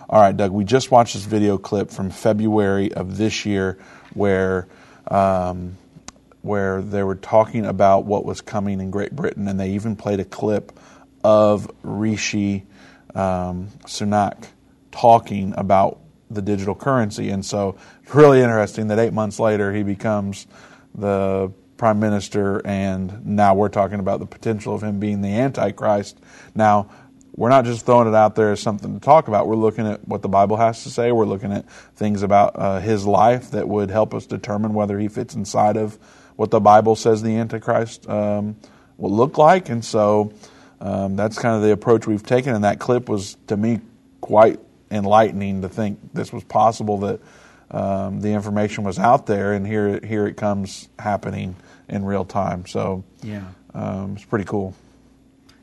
All right, Doug. We just watched this video clip from February of this year where. Um, where they were talking about what was coming in Great Britain, and they even played a clip of Rishi um, Sunak talking about the digital currency. And so it's really interesting that eight months later he becomes the prime minister, and now we're talking about the potential of him being the Antichrist. Now, we're not just throwing it out there as something to talk about. We're looking at what the Bible has to say. We're looking at things about uh, his life that would help us determine whether he fits inside of what the Bible says the Antichrist um, will look like. And so um, that's kind of the approach we've taken. And that clip was, to me, quite enlightening to think this was possible that um, the information was out there, and here here it comes happening in real time. So yeah, um, it's pretty cool.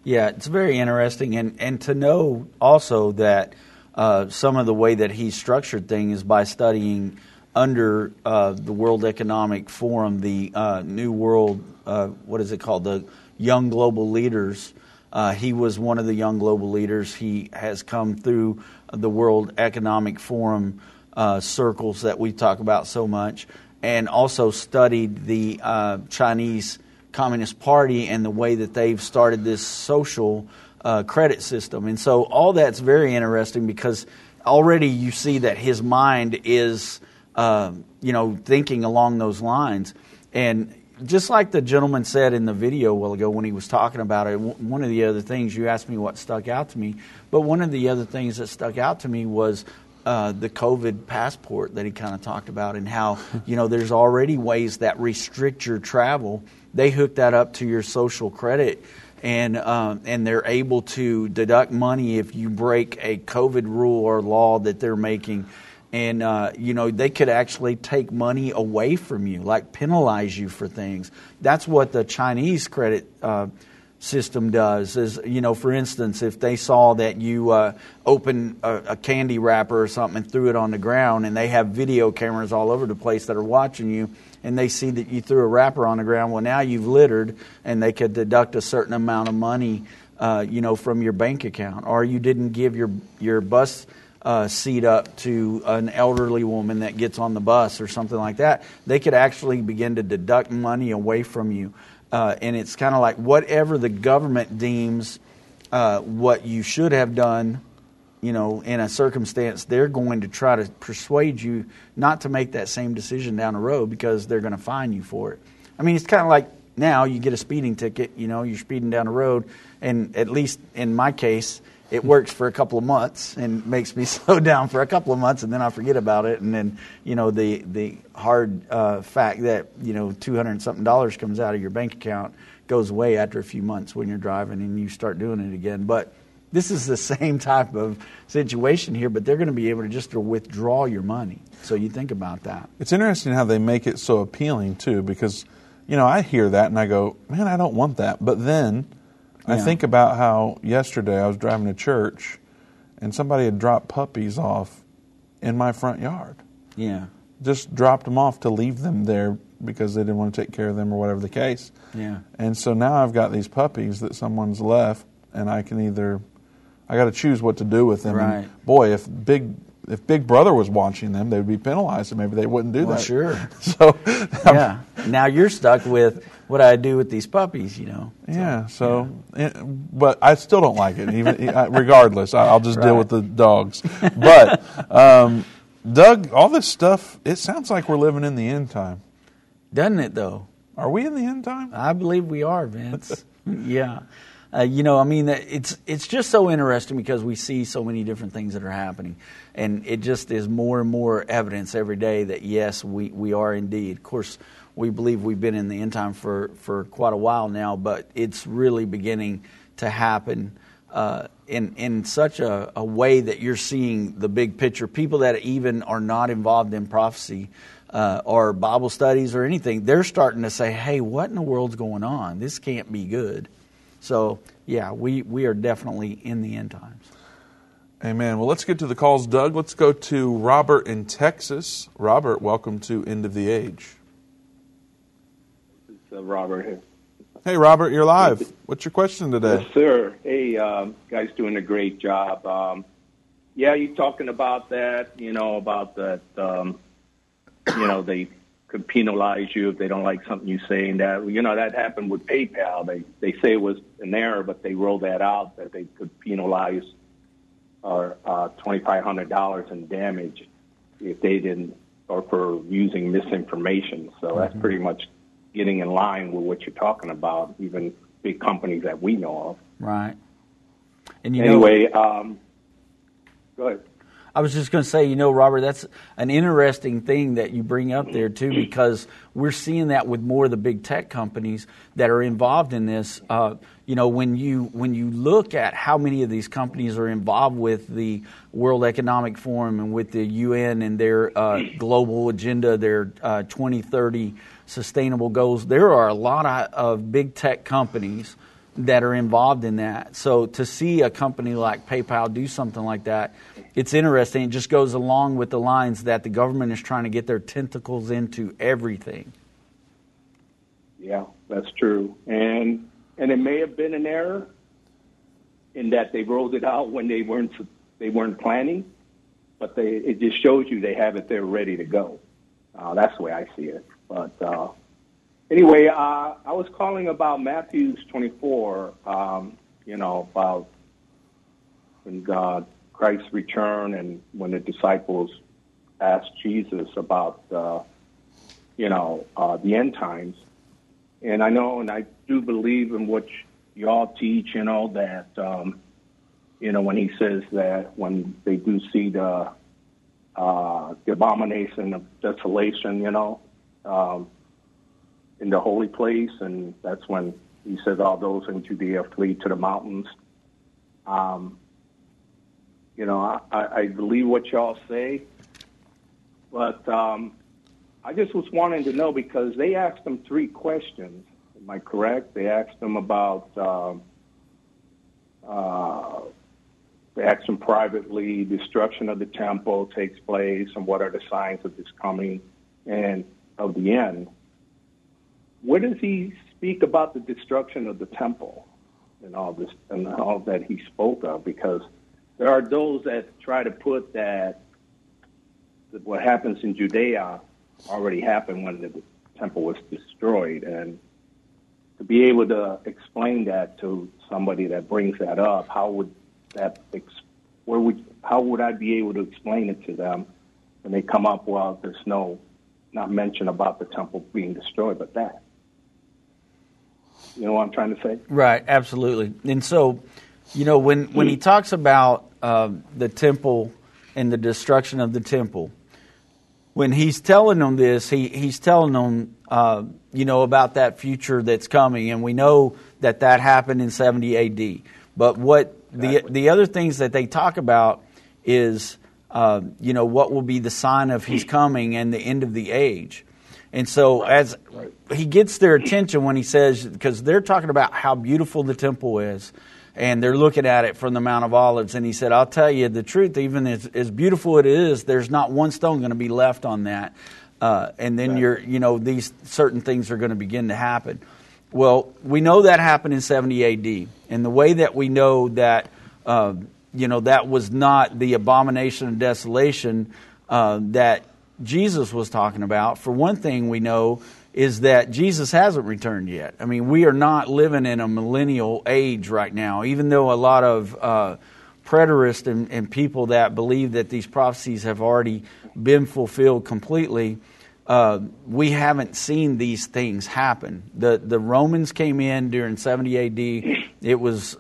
Yeah, it's very interesting, and and to know also that uh, some of the way that he structured things is by studying under uh, the World Economic Forum, the uh, New World, uh, what is it called, the Young Global Leaders. Uh, he was one of the young global leaders. He has come through the World Economic Forum uh, circles that we talk about so much, and also studied the uh, Chinese Communist Party and the way that they've started this social uh, credit system. And so all that's very interesting because already you see that his mind is, uh, you know, thinking along those lines. And just like the gentleman said in the video a while ago when he was talking about it, one of the other things you asked me what stuck out to me, but one of the other things that stuck out to me was uh, the COVID passport that he kind of talked about, and how you know there's already ways that restrict your travel. They hook that up to your social credit, and um, and they're able to deduct money if you break a COVID rule or law that they're making and uh, you know they could actually take money away from you, like penalize you for things. That's what the Chinese credit uh, system does. Is you know, for instance, if they saw that you uh, open a, a, candy wrapper or something and threw it on the ground, and they have video cameras all over the place that are watching you, and they see that you threw a wrapper on the ground, well, now you've littered, and they could deduct a certain amount of money, uh, you know, from your bank account, or you didn't give your your bus uh, seat up to an elderly woman that gets on the bus or something like that, they could actually begin to deduct money away from you. Uh, and it's kind of like whatever the government deems uh, what you should have done, you know, in a circumstance, they're going to try to persuade you not to make that same decision down the road because they're going to fine you for it. I mean, it's kind of like now you get a speeding ticket, you know, you're speeding down the road, and at least in my case, it works for a couple of months and makes me <laughs> slow down for a couple of months and then I forget about it. And then you know the the hard uh, fact that you know two hundred something dollars comes out of your bank account goes away after a few months when you're driving and you start doing it again. But this is the <laughs> same type of situation here but they're going to be able to just withdraw your money. So you think about that. It's interesting how they make it so appealing too because you know I hear that and I go man I don't want that. But then I think about how yesterday I was driving to church and somebody had dropped puppies off in my front yard. Yeah. Just dropped them off to leave them there because they didn't want to take care of them or whatever the case. Yeah. And so now I've got these puppies that someone's left and I can either I got to choose what to do with them. Right. And boy, if big if Big Brother was watching them, they would be penalized, and maybe they wouldn't do well, that. Sure. <laughs> So, yeah. Now you're stuck with what I do with these puppies, you know. Yeah. So, yeah. It, but I still don't like it. Even regardless, I'll just right. deal with the dogs. But um, Doug, all this stuff, it sounds like we're living in the end time, doesn't it? Though, are we in the end time? I believe we are, Vince. <laughs> yeah. Uh, you know, I mean, it's it's just so interesting because we see so many different things that are happening, and it just is more and more evidence every day that yes, we, we are indeed. Of course, we believe we've been in the end time for, for quite a while now, but it's really beginning to happen uh, in in such a, a way that you're seeing the big picture. People that even are not involved in prophecy. Uh, or Bible studies or anything, they're starting to say, "Hey, what in the world's going on? This can't be good." So, yeah, we, we are definitely in the end times. Amen. Well, let's get to the calls, Doug. Let's go to Robert in Texas. Robert, welcome to End of the Age. Uh, Robert here. Hey, Robert, you're live. What's your question today? Yes, sir. Hey, um, guys, doing a great job. Um, yeah, you talking about that? You know about that? Um, you know they could penalize you if they don't like something you say, and that you know that happened with PayPal. They they say it was an error, but they rolled that out that they could penalize or uh, twenty five hundred dollars in damage if they didn't or for using misinformation. So that's pretty much getting in line with what you're talking about. Even big companies that we know of. Right. And you anyway, know, um, go ahead. I was just going to say, you know, Robert, that's an interesting thing that you bring up there too, because we're seeing that with more of the big tech companies that are involved in this. Uh, you know, when you when you look at how many of these companies are involved with the World Economic Forum and with the UN and their uh, global agenda, their uh, 2030 sustainable goals, there are a lot of, big tech companies that are involved in that. So to see a company like PayPal do something like that, it's interesting. It just goes along with the lines that the government is trying to get their tentacles into everything. Yeah, that's true. And and it may have been an error in that they rolled it out when they weren't they weren't planning, but they it just shows you they have it there ready to go. Uh, that's the way I see it. But uh, anyway, uh, I was calling about Matthew's 24. Um, you know about when God Christ's return and when the disciples asked Jesus about uh, you know uh, the end times. And I know, and I do believe in what y'all teach, you know, that, um, you know, when he says that when they do see the, uh, the abomination of desolation, you know, um, in the holy place, and that's when he says all those in Judea flee to the mountains. Um, you know, I, I believe what y'all say, but um, I just was wanting to know because they asked him three questions. Am I correct? They asked him about. Um, uh, privately. Destruction of the temple takes place, and what are the signs of this coming and of the end? Where does he speak about the destruction of the temple and all this and all that he spoke of? Because there are those that try to put that, that what happens in Judea already happened when the temple was destroyed. And to be able to explain that to somebody that brings that up, how would that, where would, how would I be able to explain it to them when they come up, well, there's no, not mention about the temple being destroyed, but that. You know what I'm trying to say? Right, absolutely. And so, you know, when, when he talks about uh, the temple and the destruction of the temple, when he's telling them this, he, he's telling them, uh, you know, about that future that's coming, and we know that that happened in 70 A.D. But what the the other things that they talk about is, uh, you know, what will be the sign of his coming and the end of the age. And so, as he gets their attention when he says, because they're talking about how beautiful the temple is, and they're looking at it from the Mount of Olives. And he said, I'll tell you the truth, even as, as beautiful it is, there's not one stone going to be left on that. Uh, and then you're, you know, these certain things are going to begin to happen. Well, we know that happened in 70 AD. And the way that we know that, uh, you know, that was not the abomination of desolation uh, that Jesus was talking about, for one thing, we know is that Jesus hasn't returned yet. I mean, we are not living in a millennial age right now, even though a lot of uh, preterists and, and, people that believe that these prophecies have already been fulfilled completely. Uh, we haven't seen these things happen. The the Romans came in during 70 AD. It was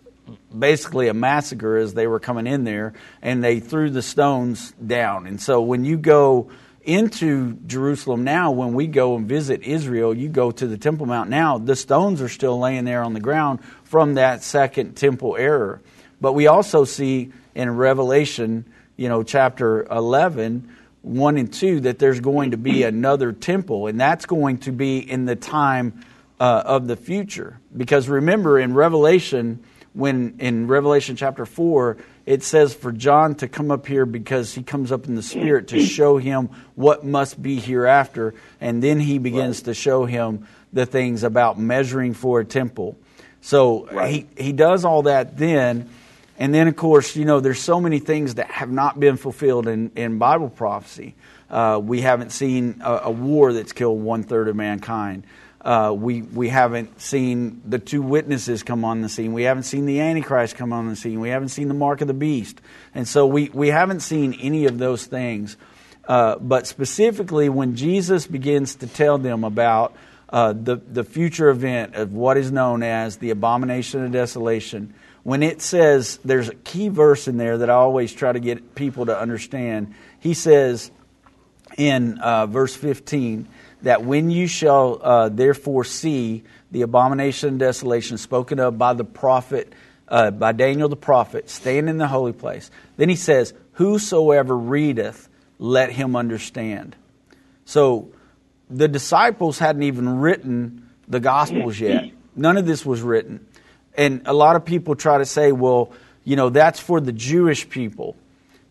basically a massacre as they were coming in there, and they threw the stones down. And so when you go into Jerusalem now, when we go and visit Israel, you go to the Temple Mount now, the stones are still laying there on the ground from that second temple error. But we also see in Revelation, you know, chapter 11, 1 and 2, that there's going to be another temple, and that's going to be in the time uh, of the future. Because remember, in Revelation, when in Revelation chapter 4, it says for John to come up here because he comes up in the Spirit to <clears throat> show him what must be hereafter, and then he begins right. to show him the things about measuring for a temple. So right. he, he does all that then. And then, of course, you know, there's so many things that have not been fulfilled in, in Bible prophecy. Uh, we haven't seen a, a, war that's killed one third of mankind. Uh, we, we haven't seen the two witnesses come on the scene. We haven't seen the Antichrist come on the scene. We haven't seen the mark of the beast. And so we, we haven't seen any of those things. Uh, but specifically, when Jesus begins to tell them about uh, the, the future event of what is known as the abomination of desolation, when it says, there's a key verse in there that I always try to get people to understand. He says in uh, verse 15 that when you shall uh, therefore see the abomination of desolation spoken of by the prophet, uh, by Daniel the prophet, stand in the holy place, then he says, Whosoever readeth, let him understand. So the disciples hadn't even written the Gospels yet. None of this was written. And a lot of people try to say, well, you know, that's for the Jewish people.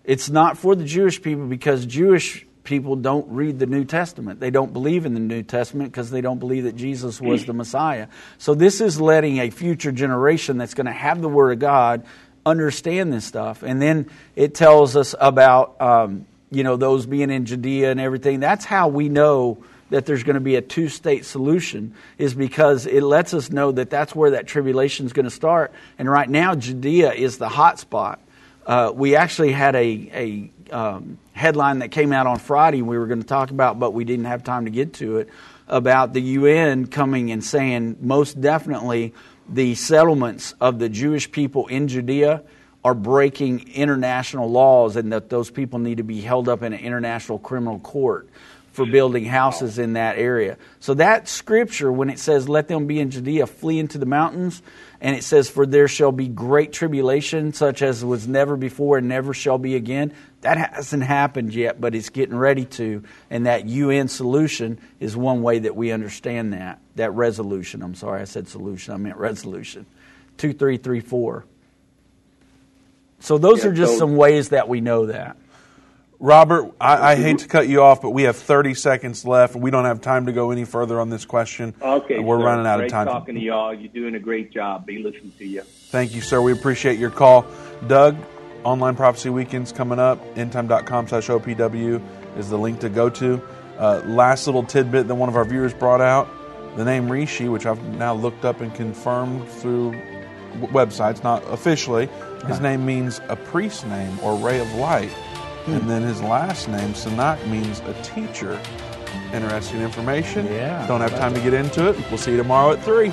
It's not for the Jewish people because Jewish people don't read the New Testament. They don't believe in the New Testament because they don't believe that Jesus was the Messiah. So this is letting a future generation that's going to have the Word of God understand this stuff. And then it tells us about, um, you know, those being in Judea and everything. That's how we know that there's going to be a two state solution is because it lets us know that that's where that tribulation is going to start. And right now, Judea is the hot spot. Uh, we actually had a, a um, headline that came out on Friday we were going to talk about, but we didn't have time to get to it, about the UN coming and saying most definitely the settlements of the Jewish people in Judea are breaking international laws and that those people need to be held up in an international criminal court for building houses in that area. So that scripture, when it says, Let them be in Judea, flee into the mountains, and it says, For there shall be great tribulation, such as was never before and never shall be again. That hasn't happened yet, but it's getting ready to. And that UN solution is one way that we understand that. That resolution. I'm sorry, I said solution, I meant resolution. 2334. So those yeah, are just so, some ways that we know that. Robert, I, I, hate to cut you off, but we have 30 seconds left. We don't have time to go any further on this question. Okay, we're sir. running out great of time. talking to y'all. You're doing a great job. Be listening to you. Thank you, sir. We appreciate your call. Doug, Online Prophecy Weekends coming up. Endtime.com slash OPW is the link to go to. Uh, last little tidbit that one of our viewers brought out the name Rishi, which I've now looked up and confirmed through websites, not officially. His name means a priest name or ray of light. And then his last name, Sunak, means a teacher. Interesting information. Yeah. Don't have time to get into it. We'll see you tomorrow at 3.